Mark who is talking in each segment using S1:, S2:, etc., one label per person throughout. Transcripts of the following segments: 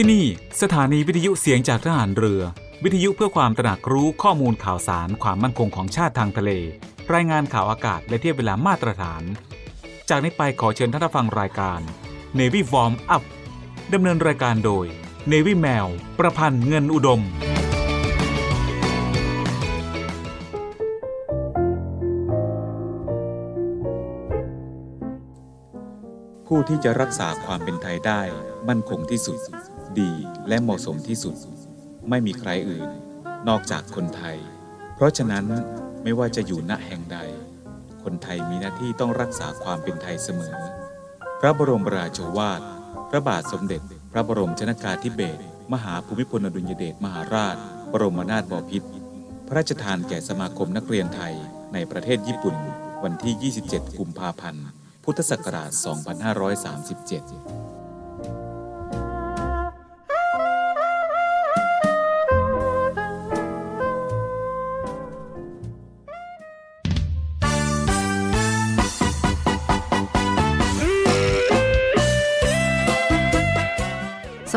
S1: ที่นี่สถานีวิทยุเสียงจากทหารเรือ วิทยุเพื่อความตระหนักรู้ข้อมูลข่าวสารความมั่นคงของชาติทางทะเล รายงานข่าวอากาศและเทียบเวลามาตรฐาน จากนี้ไปขอเชิญท่านฟังรายการ Navy Warm Up ดำเนินรายการโดย Navy แมว ประพันธ์เงินอุดม
S2: ผู้ที่จะรักษาความเป็นไทยได้มั่นคงที่สุด ดีและเหมาะสมที่สุด ไม่มีใครอื่น นอกจากคนไทย เพราะฉะนั้นไม่ว่าจะอยู่ณแห่งใด คนไทยมีหน้าที่ต้องรักษาความเป็นไทยเสมอ พระบรมราโชวาท พระบาทสมเด็จ พระบรมชนากาธิเบศรมหาภูมิพลอดุลยเดชมหาราช บรมนาถบพิตรพระราชทานแก่สมาคมนักเรียนไทยในประเทศญี่ปุ่น วันที่ 27 กุมภาพันธ์ พุทธศักราช 2537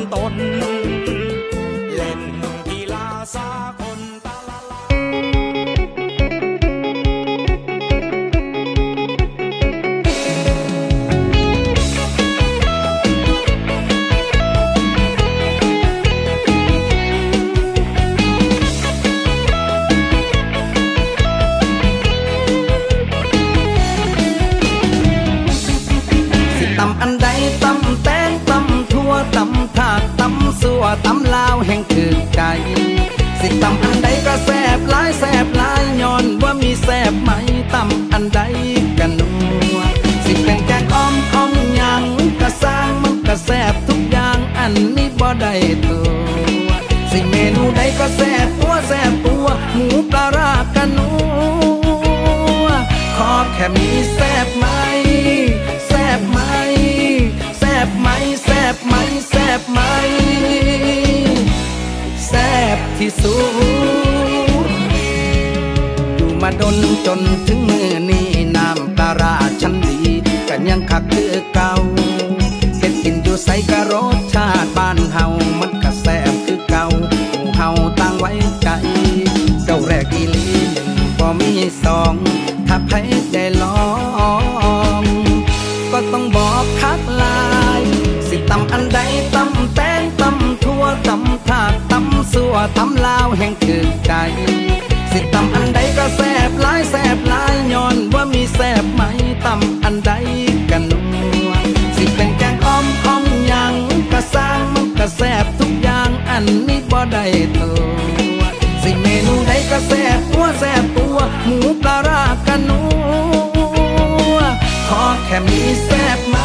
S3: ก สิตำ
S4: อันใดก็แซบหลายแซบหลายย้อนว่ามีแซบไหมตำอันใดกันนัวสิเป็นแกงอ้อมอ้อมยังก็สร้างมันก็แซบทุกอย่างอันนี้บ่ได้ตัวสิเมนูใดก็แซบตัวแซบตัวหมูปลารากันนัวขอแค่มีแซบไหมแซบไหมแซบไหมแซบไหมแซบไหม ที่สุดอยู่มาดนจนถึงมือนี้น้ำปลาราฉันดีกันยังคักคือเก่าเห็ดกินอยู่ใส่กะรสชาติบ้านเฮามันก็แซบคือเก่าหูเฮาตั้งไว้ใจเจ้าแรกอีลีหนึ่งบ่มีสองถ้าใครได้าวแห่งถือใจสิตำอันใดก็แซบหลายแซบหลายย้อนว่ามีแซบไหมตำอันใดกันนัวสิเป็นแกงอ้อมอ้อมยังก็สร้างมันก็แซบทุกอย่างอันนี้บ่ได้ตัวสิเมนูใดก็แซบตัวแซบตัวหมูปลารากันนัวขอแค่มีแซบไหม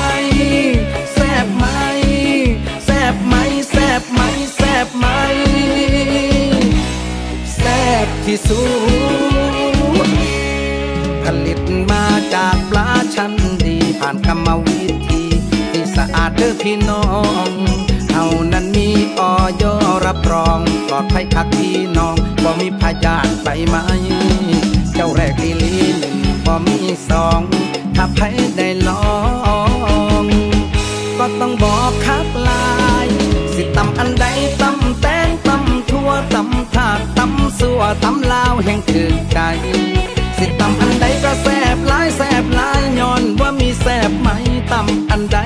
S4: เด้อพี่น้องเฮานั้นมีออยรับรอง ปลอดภัยคักพี่น้องบ่มีพยาธิใบไม้เจ้าแรกอีลีหนึ่งบ่มีสองถ้าใครได้ลอง ก็ต้องบอกคักลาย สิตำอันใดตำแตงตำทั่วตำถาดตำสัวตำลาวแห่งถือใจสิตำอันใดก็แซบหลายแซบหลายย้อนว่ามีแซบไหมตำอันใด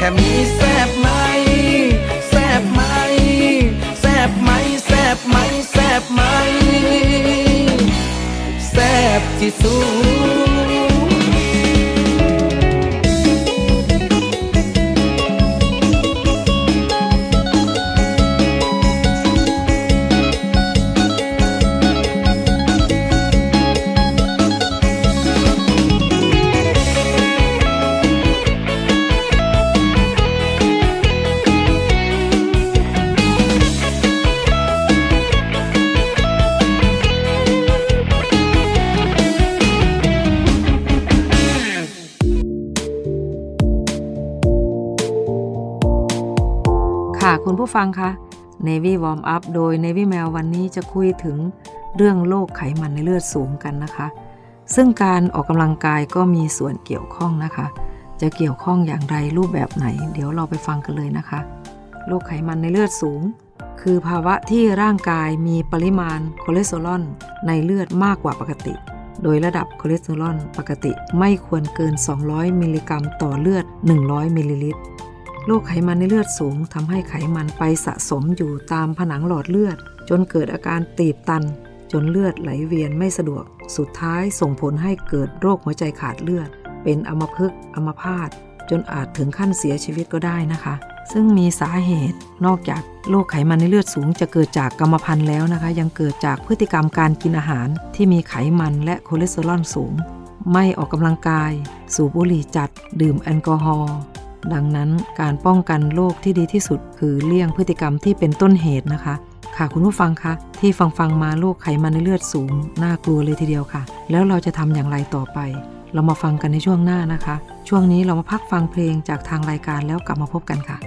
S4: แค่มีแซบไหมแซบไหมแซบไหมแซบไหมแซบไหมแซบที่สุ
S5: ด ฟังคะ Navy Warm Up โดย Navy Mail วันนี้จะคุยถึงเรื่องโรคไขมันในเลือดสูงกันนะคะ ซึ่งการออกกำลังกายก็มีส่วนเกี่ยวข้องนะคะ จะเกี่ยวข้องอย่างไรรูปแบบไหน เดี๋ยวเราไปฟังกันเลยนะคะ โรคไขมันในเลือดสูง คือภาวะที่ร่างกายมีปริมาณคอเลสเตอรอลในเลือดมากกว่าปกติ โดยระดับคอเลสเตอรอลปกติไม่ควรเกิน 200 มิลลิกรัม ต่อเลือด 100 มิลลิลิตร โรคไขมันในเลือดสูงทำให้ไขมันไปสะสมอยู่ตามผนังหลอดเลือด จนเกิดอาการตีบตัน จนเลือดไหลเวียนไม่สะดวก สุดท้ายส่งผลให้เกิดโรคหัวใจขาดเลือด เป็นอัมพฤกษ์อัมพาตจนอาจถึงขั้นเสียชีวิตก็ได้นะคะ ซึ่งมีสาเหตุนอกจากโรคไขมันในเลือดสูงจะเกิดจากกรรมพันธุ์แล้วนะคะ ยังเกิดจากพฤติกรรมการกินอาหารที่มีไขมันและคอเลสเตอรอลสูง ไม่ออกกำลังกาย สูบบุหรี่จัด ดื่มแอลกอฮอล์ ดังนั้นการป้องกันโรคที่ดีที่สุด คือเลี่ยงพฤติกรรมที่เป็นต้นเหตุนะคะ ค่ะคุณผู้ฟังคะที่ฟังฟังมาโรคไขมันในเลือดสูง น่ากลัวเลยทีเดียวค่ะ แล้วเราจะทำอย่างไรต่อไป เรามาฟังกันในช่วงหน้านะคะ ช่วงนี้เรามาพักฟังเพลงจากทางรายการแล้วกลับมาพบกันค่ะ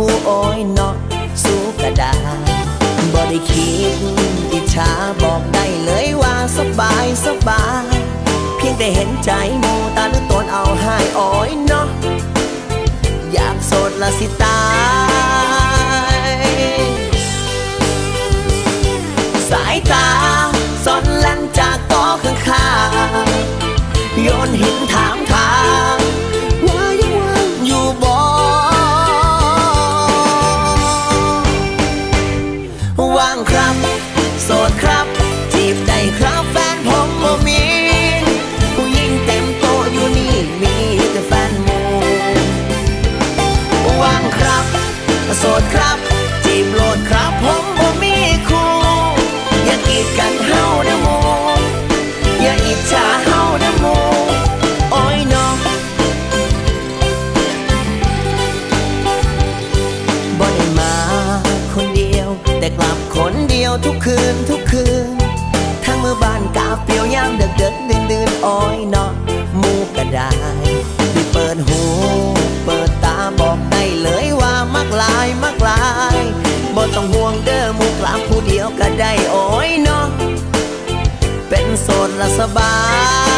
S4: คู่โอ้ยเนาะสู้ก
S6: ระดาบ่ได้คิดอิจฉาบอกได้เลยว่าสบายสบาย เพียงแต่เห็นใจ สบาย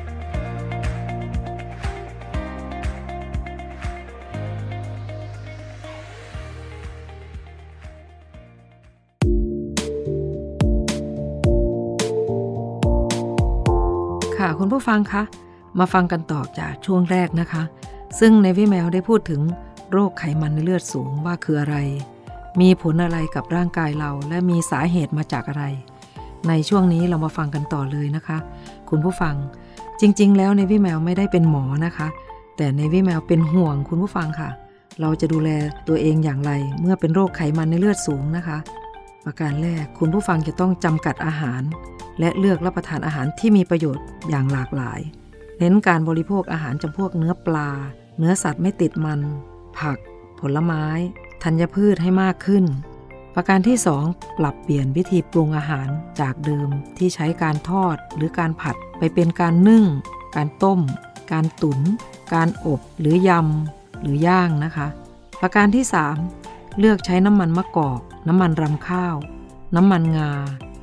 S7: ค่ะ คุณผู้ฟังคะ มาฟังกันต่อจากช่วงแรกนะคะ ซึ่งในวิแมวได้พูดถึงโรคไขมันในเลือดสูงว่าคืออะไร มีผลอะไรกับร่างกายเรา และมีสาเหตุมาจากอะไร ในช่วงนี้เรามาฟังกันต่อเลยนะคะ คุณผู้ฟัง จริง ๆ แล้วในวิแมวไม่ได้เป็นหมอนะคะ แต่ในวิแมวเป็นห่วงคุณผู้ฟังค่ะ เราจะดูแลตัวเองอย่างไร เมื่อเป็นโรคไขมันในเลือดสูงนะคะ ประการแรกคุณผู้ฟังจะต้องจำกัดอาหาร และเลือกรับประทานอาหารที่มีประโยชน์อย่างหลากหลาย เน้นการบริโภคอาหารจำพวกเนื้อปลา เนื้อสัตว์ไม่ติดมัน ผัก ผลไม้ ธัญพืชให้มากขึ้น ประการที่ 2 ปรับเปลี่ยนวิธีปรุงอาหารจากเดิมที่ใช้การทอดหรือการผัดไปเป็นการนึ่ง การต้ม การตุน๋นการอบหรือยำหรือย่างนะคะ ประการที่ 3 เลือกใช้น้ำมันมะกอก น้ำมันรำข้าว น้ำมันงา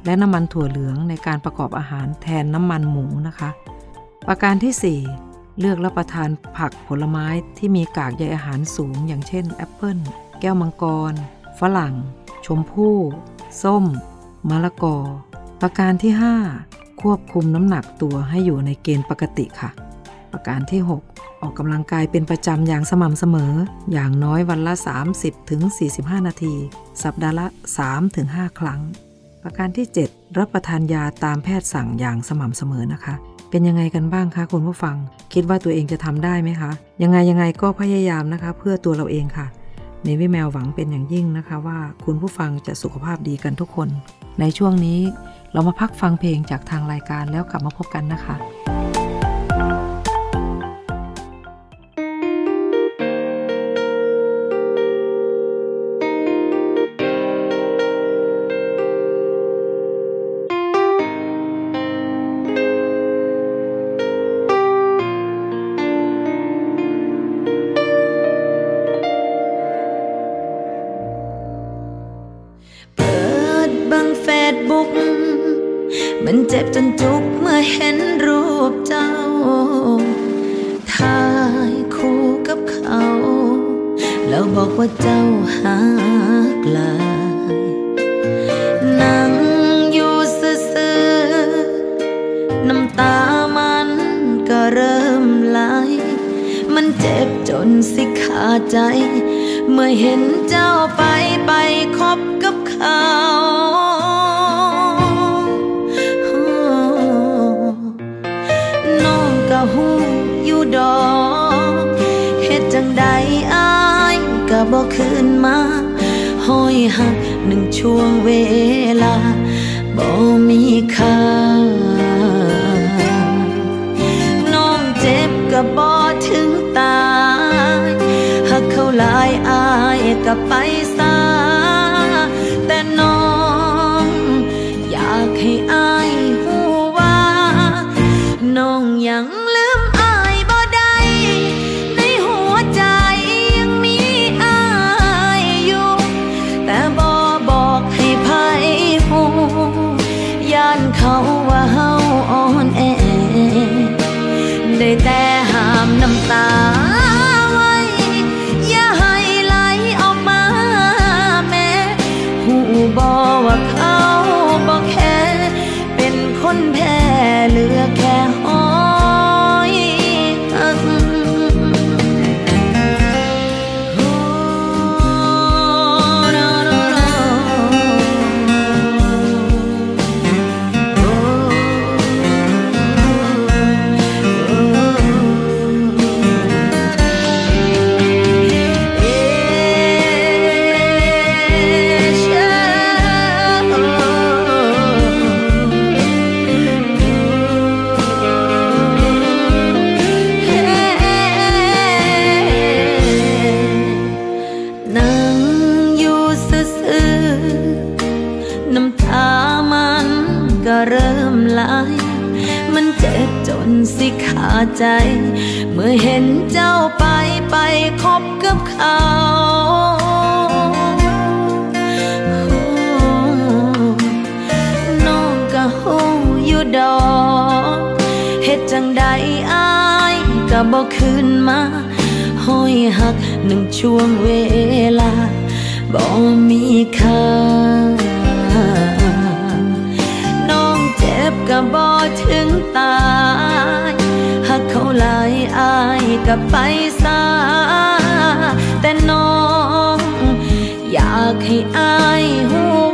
S7: และน้ำมันถั่วเหลืองในการประกอบอาหารแทนน้ำมันหมูนะคะ ประการที่ 4 เลือกรับประทานผักผลไม้ที่มีกากใยอาหารสูง อย่างเช่นแอปเปิลแก้วมังกร ฝรั่ง ชมพู่ ส้ม มะละกอ ประการที่ 5 ควบคุมน้ำหนักตัวให้อยู่ในเกณฑ์ปกติค่ะ ประการที่ 6 ออกกำลังกายเป็นประจำอย่างสม่ำเสมอ อย่างน้อยวันละ 30ถึง45นาที สัปดาห์ละ3ถึง5ครั้ง ประการที่ 7 รับประทานยาตามแพทย์สั่งอย่างสม่ำเสมอนะคะ เป็นยังไงกันบ้างคะคุณผู้ฟัง คิดว่าตัวเองจะทำได้ไหมคะ ยังไงยังไงก็พยายามนะคะ เพื่อตัวเราเองค่ะเนวิแมวหวังเป็นอย่างยิ่งนะคะว่าคุณผู้ฟังจะสุขภาพดีกันทุกคน ในช่วงนี้เรามาพักฟังเพลงจากทางรายการแล้วกลับมาพบกันนะคะ
S8: ใจ เมื่อเห็นเจ้าไปไปคบกับเขาน้องก็หูอยู่ดอกเฮ็ดจังใดอายก็บอกคืนมาห้อยหักหนึ่งช่วงเวลาบ่มีค่าน้องเจ็บก็บ่ กลับไป ช่วงเวลาบ่มีค่า น้องเจ็บก็บ่ถึงตายหากเขาหลายอายก็ไปซาแต่น้อง อยากให้อายหู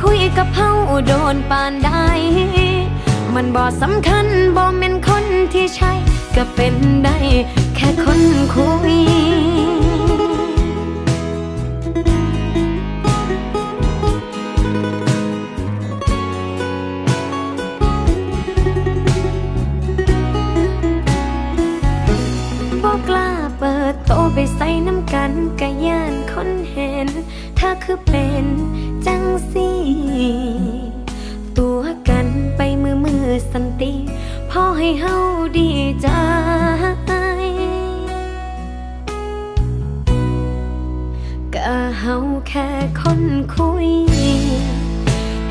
S8: คุยกับเฮาโดนปานใด มันบ่สำคัญบ่แม่นคนที่ใช่ก็เป็นได้ แค่คนคุยบอกกล้าเปิดโตไปใส่น้ำกันกะย่านคนเห็น ถ้าคือเป็น ตัวกันไปมือมือสันติพอให้เฮาดีใจก็เฮาแค่คนคุย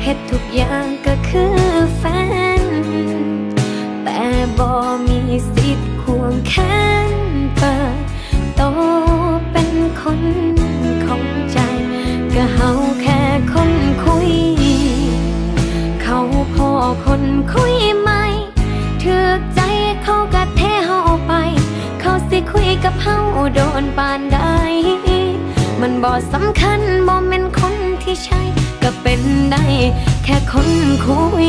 S8: เฮ็ดทุกอย่างก็คือแฟน แต่บ่มีสิทธิ์ควงแขนเปิดโตเป็นคนของใจ ก็เฮาแค่คนคุย พอคนคุยไหมถือใจเขากะเทเฮาไป เขาสิคุยกับเฮาโดนปานใด มันบ่สำคัญบ่แม่นคนที่ใช่ก็เป็นได้แค่คนคุย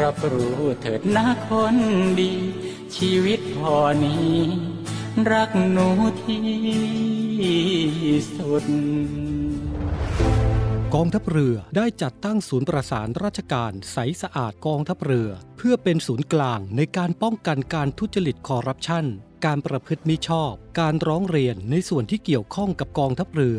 S9: รับรู้เถิดนะคนดี ชีวิตพอนี้ รักหนูที่สุด
S10: กองทัพเรือได้จัดตั้งศูนย์ประสานราชการใสสะอาดกองทัพเรือ เพื่อเป็นศูนย์กลางในการป้องกันการทุจริตคอร์รัปชันการประพฤติมิชอบ การร้องเรียนในส่วนที่เกี่ยวข้องกับกองทัพเรือ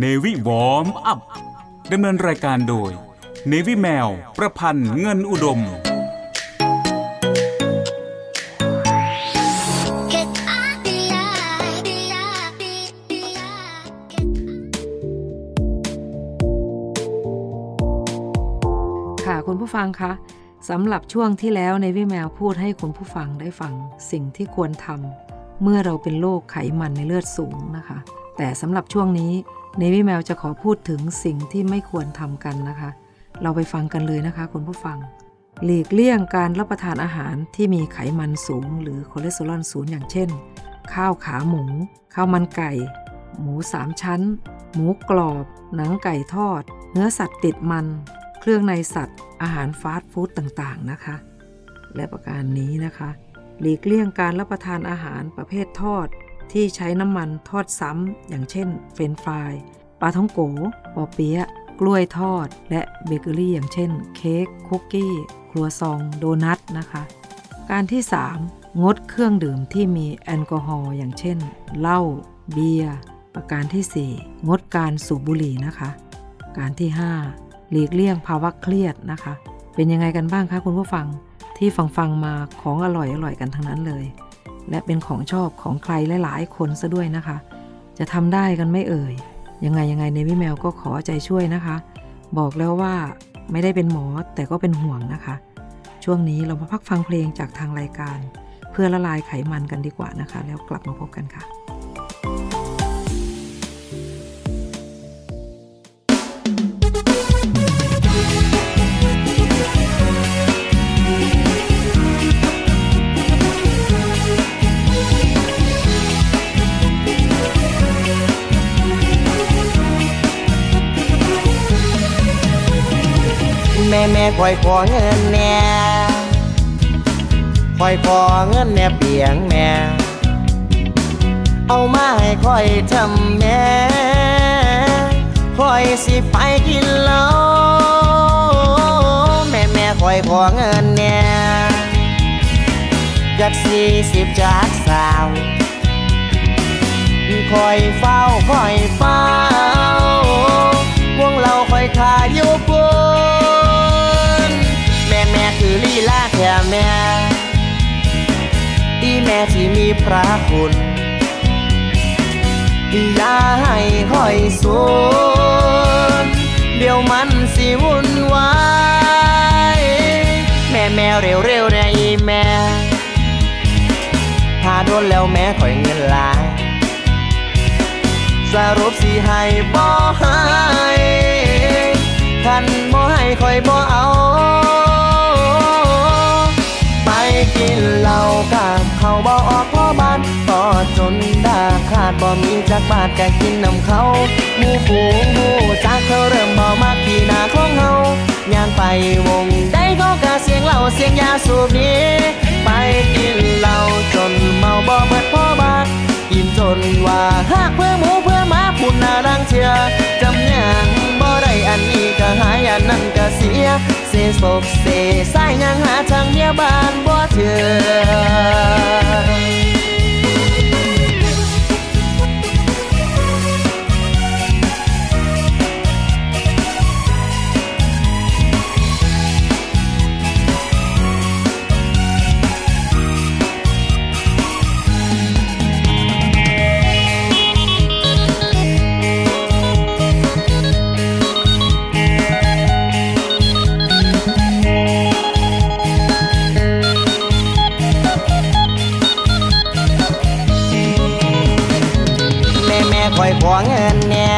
S1: Navy Warm Up ดำเนินรายการโดย Navy แมว ประพันธ์เงินอุดม
S7: ค่ะคุณผู้ฟังคะสำหรับช่วงที่แล้วในวิแมวพูดให้คุณผู้ฟังได้ฟังสิ่งที่ควรทำเมื่อเราเป็นโรคไขมันในเลือดสูงนะคะ แต่สำหรับช่วงนี้ นวิแมวจะขอพูดถึงสิ่งที่ไม่ควรทำกันนะคะ เราไปฟังกันเลยนะคะคุณผู้ฟัง หลีกเลี่ยงการรับประทานอาหารที่มีไขมันสูง หรือคอเลสเตอรอลสูงอย่างเช่น ข้าวขาหมู ข้าวมันไก่ หมูสามชั้น หมูกรอบ หนังไก่ทอด เนื้อสัตว์ติดมัน เครื่องในสัตว์ อาหารฟาสต์ฟู้ดต่างๆนะคะ และประการที่ 2 นะคะ หลีกเลี่ยงการรับประทานอาหารประเภททอด ที่ใช้น้ำมันทอดซ้ำ อย่างเช่น เฟรนช์ฟรายส์ ปาท่องโก๋ ปอเปี๊ยะ กล้วยทอด และเบเกอรี่อย่างเช่น เค้ก คุกกี้ ครัวซองต์ โดนัทนะคะ ประการที่ 3 งดเครื่องดื่มที่มีแอลกอฮอล์อย่างเช่น เหล้า เบียร์ ประการที่ 4 งดการสูบบุหรี่นะคะ การที่ 5 หลีกเลี่ยงภาวะเครียดนะคะ เป็นยังไงกันบ้างคะคุณผู้ฟังที่ฟังฟังมาของอร่อยอร่อยกันทั้งนั้นเลย และเป็นของชอบของใครหลายๆ คนซะด้วยนะคะ จะทำได้กันไม่เอ่ย ยังไงยังไงในวิแมวก็ขอใจช่วยนะคะ บอกแล้วว่าไม่ได้เป็นหมอแต่ก็เป็นห่วงนะคะ ช่วงนี้เรามาพักฟังเพลงจากทางรายการ เพื่อละลายไขมันกันดีกว่านะคะ แล้วกลับมาพบกันค่ะ
S6: แม่แม่คอยขอเงินแน่คอยขอเงินแน่เปียงแม่เอามาให้คอยทำแม่คอยสิไปกินเหล้าแม่แม่คอยขอเงินแน่จากสี่สิบจากสาวคอยเฝ้าคอย นแม่แม่ที่แม่ที่มีพระคุณอย่าให้คอยสูนเดี๋ยวมันสิวุ่นวายแม่แม่เร็วเร็วนะอีแม่ถ้าโดนแล้วแม่คอยเงินลายสรุปสิให้บ่ให้คันบ่ให้คอยบ่เอา กินเหล้ากับเขาบ่ออกพ่อบ้านต่อจนดาขาดบ่มีจักบาทก็กินนำเขาหมูฝูงหมูจากเขาเริ่มบ่มักที่หน้าของเฮาย่างไปวงได้ก็กะเสียงเหล้าเสียงยาสูบนี้ ไปกินเหล้าจนเมาบ่เบิดพ่อบ้านกินจนว่าหากเพื่อหมูเพื่อหมาพุ่นน่ารังเชียจำยังบ่ได้อันนี้ก็หายอันนั้นก็เสีย สกเสสายยังหาทางเมียบ้านบ่เถือ คอยขอเงินแน่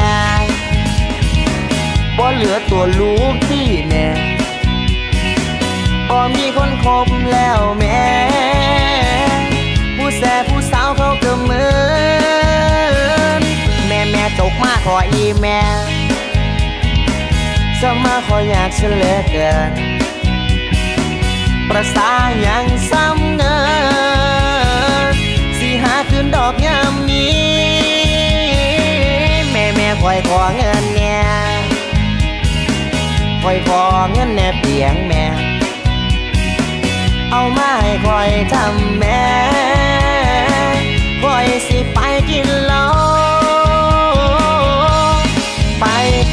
S6: บ่เหลือตัวลูกที่แม่บ่มีคนคบแล้วแม่ผู้แสผู้สาวเขาก็เหมือนแม่แม่จกมาขออีแม่สมาขออยากเฉลยเกินประสาอย่างซ้ำเงินสิหาคืนดอกยามนี้ คอยขอเงินเนี่คอยขอเงินแน่เพียงแม่ เอามาให้คอยทำแม่คอยสิไปกินเหล้าไป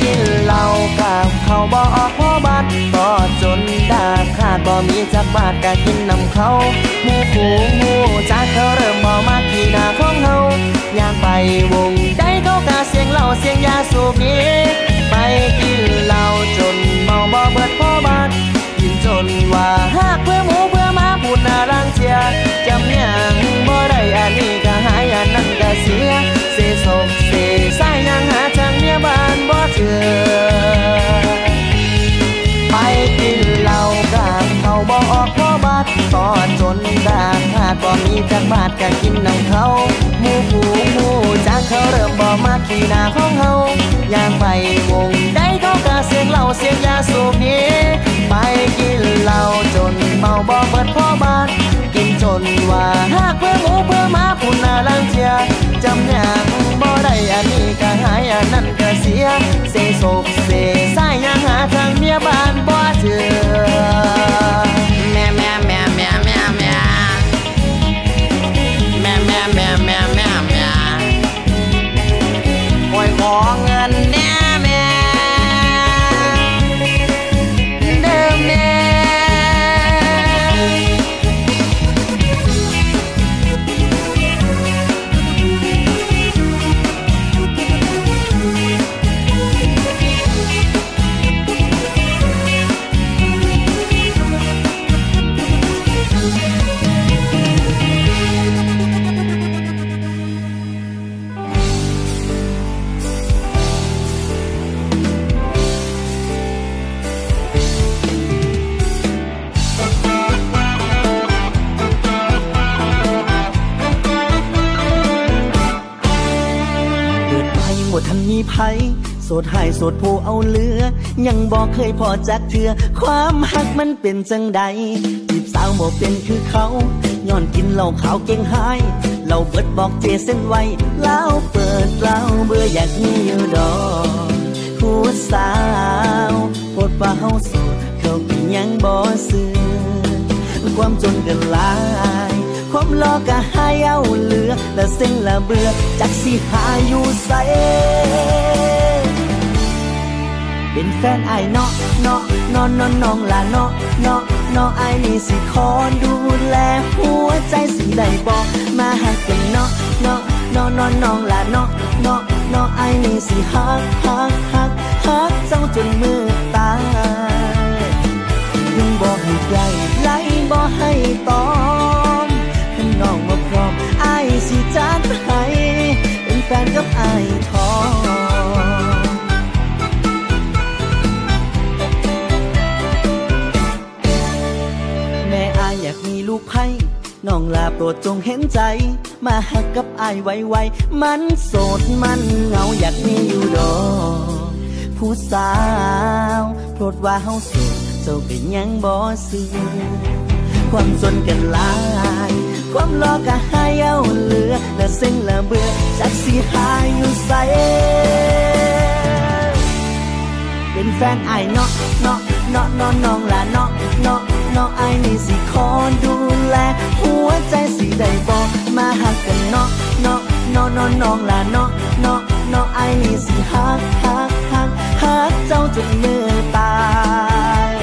S6: กินเหล้ากับเขาบ่ออกพ่อบ้านก็จนดาขาดบ่มีจักบาทก็กินนำเขาหมู่คู่หมู่จากเขาเริ่มบ่มาที่หน้าของเฮาย่างไปวงได้เขากะเสียาเสียงยาสูบนี้ไปกินเหล้าจนเมาบ่เบิดพ่อบาดกินจนว่าหากเพื่อหมูเพื่อมาพูดน่ารังเชียจำยังบ่ได้อันนี้ก็หายอันนั้นก็เสียเสศกเสสายยังหาทางเมียบ้านบ่เจอาบ่ออกพ่อบาดต่อจนดาขาดบ่มีจักบาทก็กินน้ำเขาหมูผูหมูจากเขาเริ่มบ่มาขี่หน้าของเฮาย่างไปวงได้เขากะเสียงเหล้าเสียงยาสูบนี้ไปกินเหล้าจนเมาบ่เบิดพ่อบาทกินจนว่าหากเพื่อหมูเพื่อมาพุ่นน่ารังเชียจำยังบ่ได้อันนี้ก็หายอันนั้นก็เสียเสโศก ยังบอกเคยพอจักเถื่อความหักมันเป็นจังใดจีบสาวบ่เป็นคือเขาย้อนกินเหล้าขาวเก่งหายเหล้าเปิดบอกเจเส้นไว้เหล้าเปิดเล้าเบื่ออยากมีอยู่ดอกผู้สาวโพดว่าเฮาโสดเขาก็ยังบ่ซื้อความจนกันลายความรอก็หายเอาเหลือและเส้นละเบื่อจักสิหาอยู่ใส เป็นแฟนไอ้เนาะเนาะนอนนอนน้องละเนาะเนาะเนาะไอ้นี่สิขอดูแลหัวใจสิได้บอกมาหักกันเนาะเนาะนาะเนาะน้องละเนาะเนาะเนาะไอ้นี่สิฮักฮักฮักฮักเจ้าจนมือตายยังบอกให้ไกลไล่บอกให้ตอมถ้าน้องมาพร้อมไอ้สิจัดให้เป็นแฟนกับไอ้ทอง ลูกไพ่น้องลาโปรดจงเห็นใจ มาหักกับอายไวๆมันโสดมันเหงาอยากมีอยู่ดอกผู้สาวโปรดว่าเฮาโสดเจ้าเป็นยังบ่ซื้อความจนกันหลาย ความรอก็หายเอาเหลือและเส้นละเบื่อจักสิหายอยู่ใสเป็นแฟนไอ้เนาะเนาะเนาะเนาะน้องละเนาะเนาะ นาะไอ้นี่สิขอดูแล หัวใจสิได้บอกมาหักกันเนาะเนาะเนาะเนาะน้องละเนาะเนาะเนาะไอ้นี่สิฮักฮักฮักฮักเจ้าจนมือตาย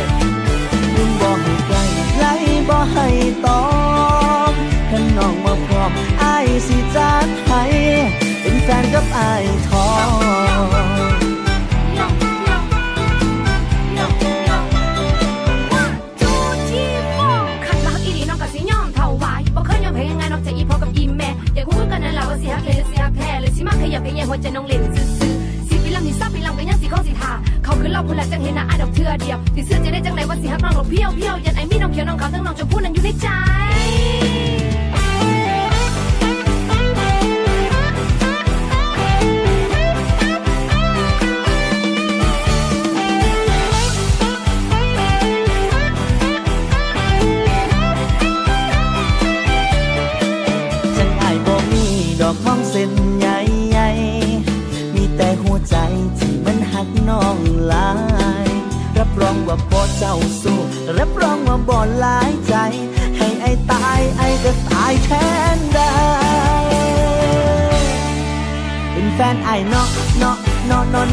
S6: ลุงบอกให้ไกลไล่บอกให้ตอบถ้าน้องมาพร้อมไอ้สิจัดให้เป็นแฟนกับไอ้ทอง
S11: มาขยับขยันหัวใจน้องเล่นซื้อสิปีหลังนี่ซับปีหลังก็ยังสิของสิทาเขาคือเราพูดแล้วจังเห็นหน้าอายดอกเทือเดียวสิเสื้อจะได้จังไหนว่าสิฮักน้องหลบเพี้ยวเพี้ยวยันไอ้มีน้องเขียวน้องขาวทั้งน้องชมพู่นั่นอยู่ในใจ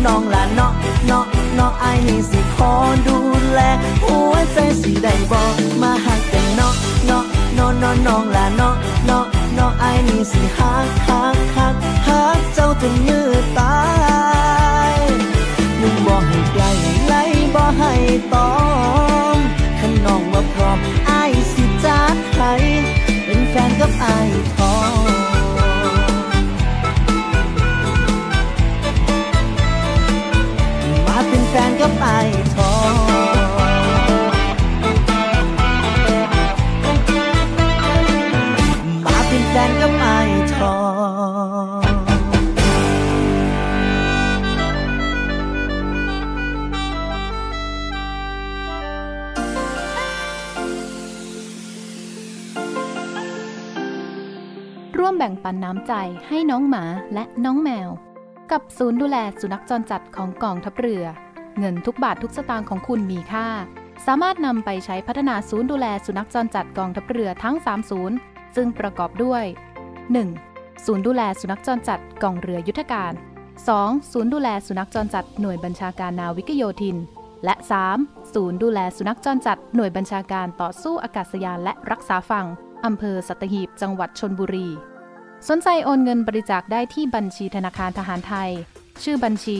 S6: น้องละเนาะเนาะเนาะไอ้นี่สิขอดูแลหัวใจสิได้บอกมาหักกันเนาะเนาะเนาะเนาะน้องละเนาะเนาะเนาะไอ้นี่สิฮักฮักฮักฮักเจ้าจนยืดตายนุ่งบอกให้ไกลไล่บอกให้ตอมขันน้องมาพร้อมไอ้สิจัดให้เป็นแฟนกับไอ้ทอง กับไอ้ทองมาเป็นแฟนกับไอ้ทอง
S12: ร่วมแบ่งปันน้ำใจให้น้องหมาและน้องแมว กับศูนย์ดูแลสุนัขจรจัดของกองทัพเรือ เงินทุกบาททุกสตางค์ของคุณมีค่า สามารถนำไปใช้พัฒนาศูนย์ดูแลสุนัขจรจัดกองทัพเรือทั้ง 3 ศูนย์ ซึ่งประกอบด้วย 1. ศูนย์ดูแลสุนัขจรจัดกองเรือยุทธการ 2. ศูนย์ดูแลสุนัขจรจัดหน่วยบัญชาการนาวิกโยธิน และ 3. ศูนย์ดูแลสุนัขจรจัดหน่วยบัญชาการต่อสู้อากาศยานและรักษาฝั่งอำเภอสัตหีบ จังหวัดชนบุรี สนใจโอนเงินบริจาคได้ที่บัญชีธนาคารทหารไทย ชื่อบัญชี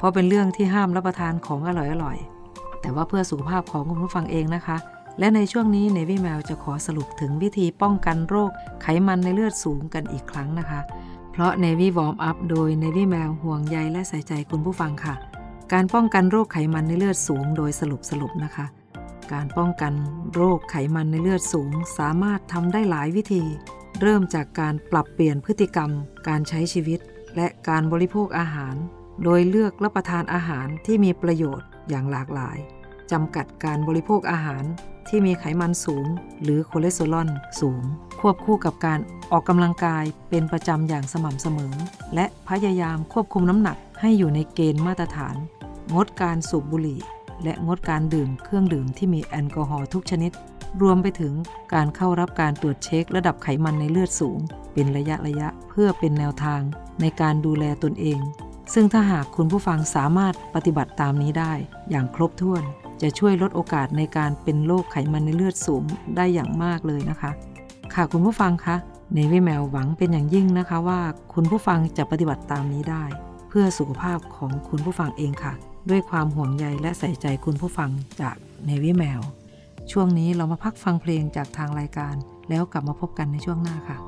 S7: เพราะเป็นเรื่องที่ห้ามรับประทานของอร่อยๆ แต่ว่าเพื่อสุขภาพของคุณผู้ฟังเองนะคะ และในช่วงนี้เนวี่แมวจะขอสรุปถึงวิธีป้องกันโรคไขมันในเลือดสูงกันอีกครั้งนะคะ เพราะ Navy Warm Up โดย Navy แมวห่วงใยและใส่ใจคุณผู้ฟังค่ะ การป้องกันโรคไขมันในเลือดสูงโดยสรุปสรุปนะคะ การป้องกันโรคไขมันในเลือดสูง สามารถทำได้หลายวิธี เริ่มจากการปรับเปลี่ยนพฤติกรรม การใช้ชีวิต และการบริโภคอาหาร โดยเลือกรับประทานอาหารที่มีประโยชน์อย่างหลากหลายจำกัดการบริโภคอาหาร
S13: ที่มีไขมันสูง หรือคอเลสเตอรอลสูง ควบคู่กับการออกกำลังกายเป็นประจำอย่างสม่ำเสมอ และพยายามควบคุมน้ำหนักให้อยู่ในเกณฑ์มาตรฐาน งดการสูบบุหรี่ และงดการดื่มเครื่องดื่มที่มีแอลกอฮอล์ทุกชนิด รวมไปถึงการเข้ารับการตรวจเช็คระดับไขมันในเลือดสูง เป็นระยะระยะเพื่อเป็นแนวทางในการดูแลตนเอง ซึ่งถ้าหากคุณผู้ฟังสามารถปฏิบัติตามนี้ได้ อย่างครบถ้วน จะช่วยลดโอกาสในการเป็นโรคไขมันในเลือดสูงได้อย่างมากเลยนะคะ ค่ะคุณผู้ฟังคะเนวิแมวหวังเป็นอย่างยิ่งนะคะว่าคุณผู้ฟังจะปฏิบัติตามนี้ได้ เพื่อสุขภาพของคุณผู้ฟังเองค่ะ ด้วยความห่วงใยและใส่ใจคุณผู้ฟังจากเนวิแมว ช่วงนี้เรามาพักฟังเพลงจากทางรายการ แล้วกลับมาพบกันในช่วงหน้าค่ะ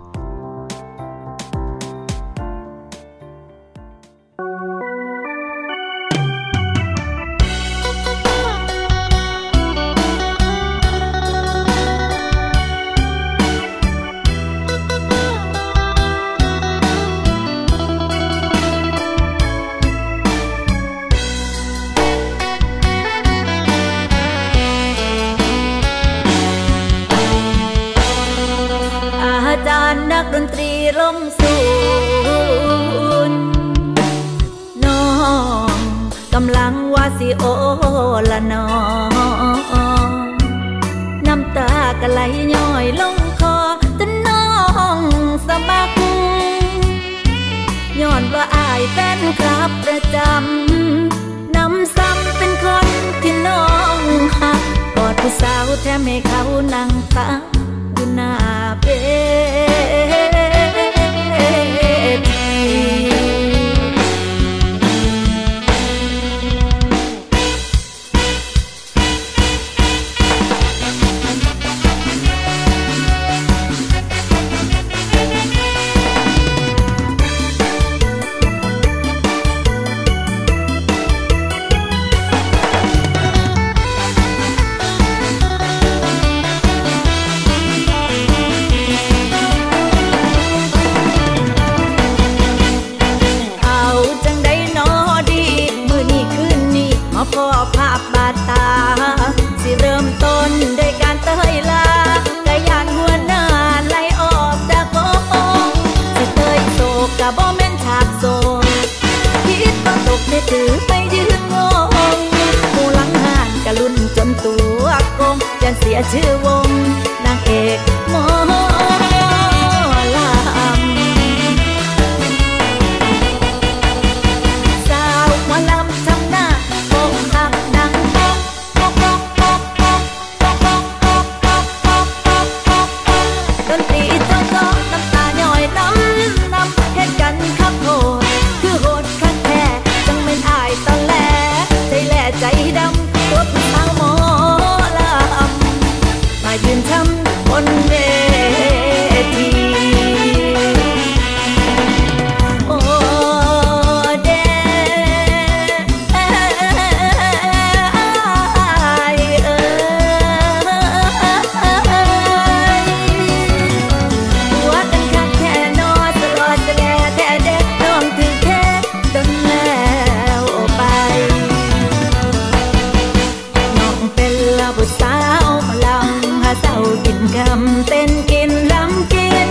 S14: ดำเต้นกินลำกิน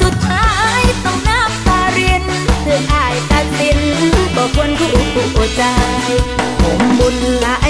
S14: สุดท้ายต้องนับตาเรียนเพื่ออายตัดสินบอกควรคู่ใจ ผมบุญหลาย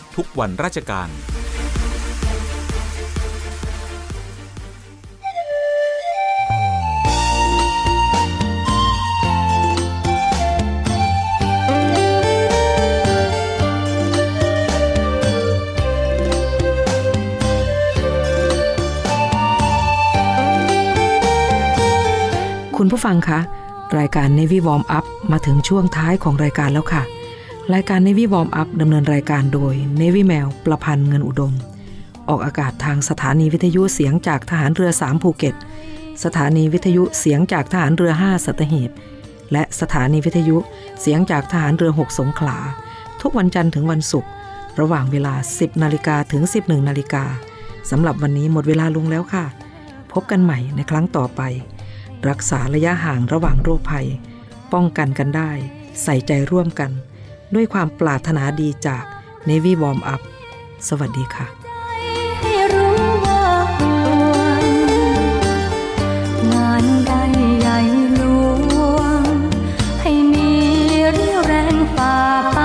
S1: ทุกวันราชการ
S7: คุณผู้ฟังคะรายการ Navy Warm Up มาถึงช่วงท้ายของรายการแล้วค่ะ รายการ Navy Warm Up ดำเนินรายการโดย Navy แมวประพันธ์เงินอุดม ออกอากาศทางสถานีวิทยุเสียงจากทหารเรือ 3 ภูเก็ต สถานีวิทยุเสียงจากทหารเรือ 5 สัตหีบ และสถานีวิทยุเสียงจากทหารเรือ 6 สงขลา ทุกวันจันทร์ถึงวันศุกร์ ระหว่างเวลา 10 นาฬิกาถึง 11 นาฬิกาสำหรับวันนี้หมดเวลาลงแล้วค่ะ พบกันใหม่ในครั้งต่อไป รักษาระยะห่างระหว่างโรคภัย ป้องกันกันได้ ใส่ใจร่วมกัน ด้วยความปรารถนาดีจาก Navy Warm Up สวัสดีค่ะ
S8: ให้รู้ว่าห่วงงานใดใหญ่หลวงให้มีเรี่ยวแรงฝ่าไป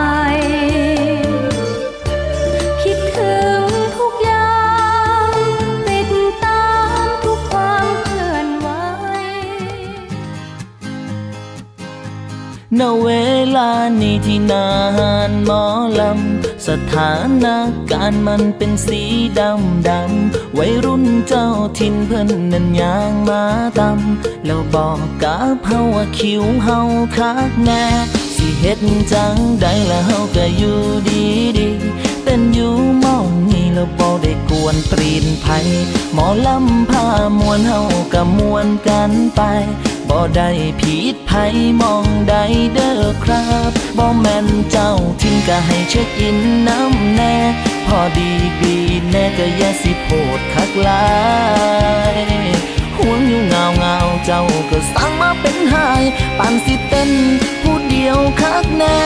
S8: คิดถึงทุกอย่างติดตามทุกความเคลื่อนไหว
S15: ณเว ลานี้ที่นานหมอลำ สถานการณ์มันเป็นสีดำดำวัยรุ่นเจ้าทินเพิ่นนั้นยางมาตำแล้วบอกกับเฮาว่าคิวเฮาคักแน่สิเฮ็ดจังใดละเฮาก็อยู่ดีดีเป็นอยู่มองนี้แล้วบ่ได้กวนตรีนไผหมอลำพามวนเฮาก็มวนกันไป บ่ได้ผิดไผมองใดเด้อครับบ่แม่นเจ้าทิ้งก็ให้เช็คอินน้ำแน่ พอดีดีแน่ก็อย่าสิโพดคักลายห่วงอยู่เงาเงาเจ้าก็สั่งมาเป็นหายปานสิเป็นผู้เดียวคักแน่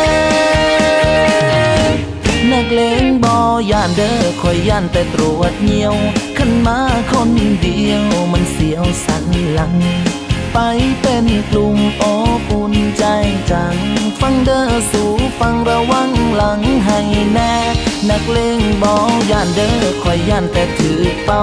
S15: นักเลงบอย่านเด้อคอยย่านแต่ตรวจเงียวขันมาคนเดียวมันเสียวสันหลัง ไปเป็นกลุ่มโอบอุ่นใจจัง ฟังเด้อสู่ฟังระวังหลังให้แน่ นักเลงบอย่านเด้อคอยย่านแต่ถือเป่า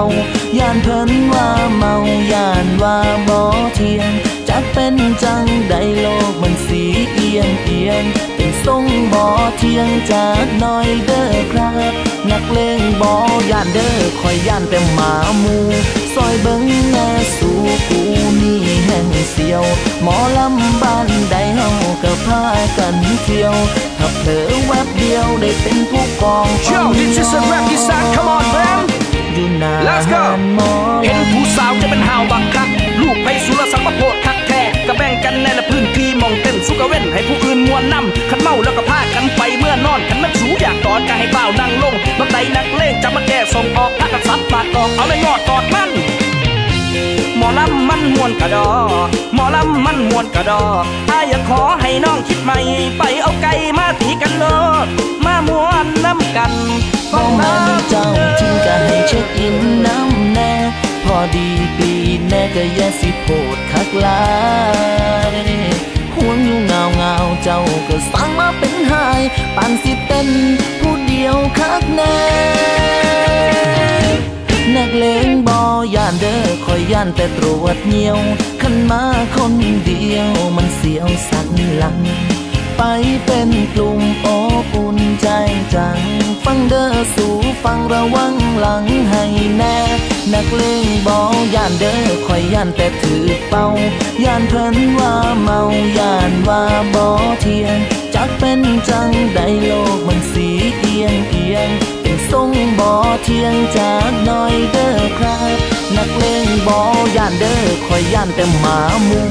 S15: ย่านเพิ่นว่าเมาย่านว่าบ่เทียงจักเป็นจังใดโลกมันสีเอียงเอียงเป็นทรงบ่เทียงจากน้อยเด้อครับนักเลงบ่ย่านเด้อคอยย่านแต่หมามูซอยเบิ่งแน่สู่กู แห่งเสียว หมอลำบ้านใดเฮาก็พากันเที่ยว ถ้าเผลอแวบเดียวได้เป็นผู้กอง
S3: Yo, this is a rap you sound, come on, man.
S15: อยู่นาน
S3: Let's go
S15: หมอ
S3: เห็นผู้สาวจะเป็นหาวบักคัก ลูกไปสุรสังประโพดคักแท้ก็แบ่งกันในละพื้นที่หมองเต้นสุกะเว้นให้ผู้อื่นมวนนำขันเมาแล้วก็พากันไปเมื่อนอนขันมันสูอยากตอดก็ให้เบ้านั่งลงบักใดนักเลงจะมาแก้ส่งออกพากันซัดปากออกเอาไม่งอดกอดมัน หมอลำมันมวนกระดอ หมอลำมันมวนกระดออาอยากขอให้น้องคิดใหม่ ไปเอาไก่มาตีกันโลดมามวนน้ำกัน
S15: บ่แม่เจ้าทิ้งก็ให้เช็คอินน้ำแน่ พอดีปีแน่ก็อย่าสิโพดคักลายห่วงอยู่เงาเงาเจ้าก็สั่งมาเป็นหายปานสิเป็นผู้เดียวคักแน่ นักเลงบอย่านเด้อคอยย่านแต่ตรวจเงียวขันมาคนเดียวมันเสียวสันหลัง ไปเป็นกลุ่มโอบอุ่นใจจัง ฟังเด้อสู่ฟังระวังหลังให้แน่ นักเลงบอย่านเด้อคอยย่านแต่ถือเป่าย่านเพิ่นว่าเมาย่านว่าบ่เทียงจักเป็นจังใดโลกมันสีเอียงเอียง ทรงบ่เทียงจากน้อยเด้อครับนักเลงบ่ย่านเด้อคอยย่านแต่หมาหมู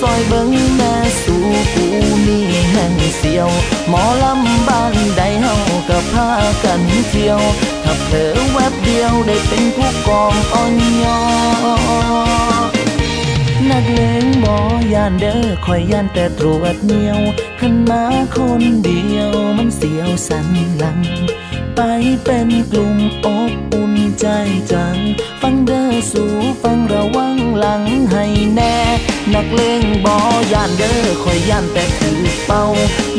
S15: ซอยเบิ่งแม่สู่กูนี่แห่งเสียว หมอลำบ้านใดเฮาก็พากันเที่ยว ถ้าเผลอแวบเดียวได้เป็นผู้กองอ่อนยอนักเลงบ่ย่านเด้อคอยย่านแต่ตรวจเหนียวขันมาคนเดียวมันเสียวสันหลัง ไปเป็นกลุ่มอบอุ่นใจจัง ฟังเด้อสู่ฟังระวังหลังให้แน่ นักเลงบ่ย่านเด้อคอยย่านแต่ถือเป่า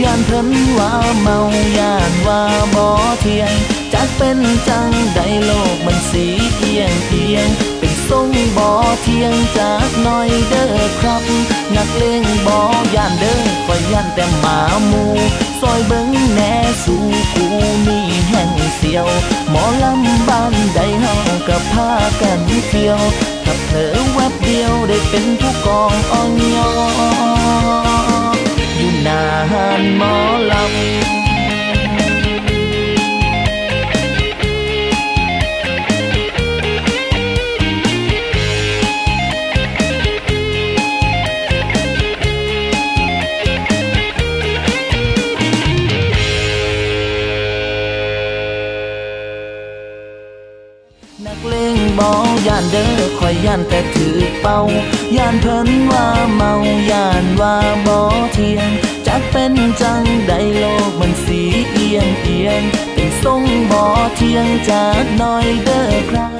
S15: ย่านเพิ่นว่าเมาย่านว่าบ่เทียงจักเป็นจังใดโลกมันสีเอียงเอียงเป็นทรงบ่เทียงจากน้อยเด้อครับ นักเลงบ่ย่านเด้อคอยย่านแต่หมาหมูซอยเบิ่งแน่สู่กูนี่ ห่งเสียว หมอลำบ้านใดเฮาก็พากันเที่ยวถ้าเผลอแวบเดียวได้เป็นผู้กองอ่อนยออยู่นาหานหมอลำานเด้อคอยย่านแต่ถือเป่าย่านเพิ่นว่าเมาย่านว่าบ่เทียงจักเป็นจังใดโลกมันสีเอียงเอียงเป็นทรงบ่เทียงจากหน้อยเด้อครับ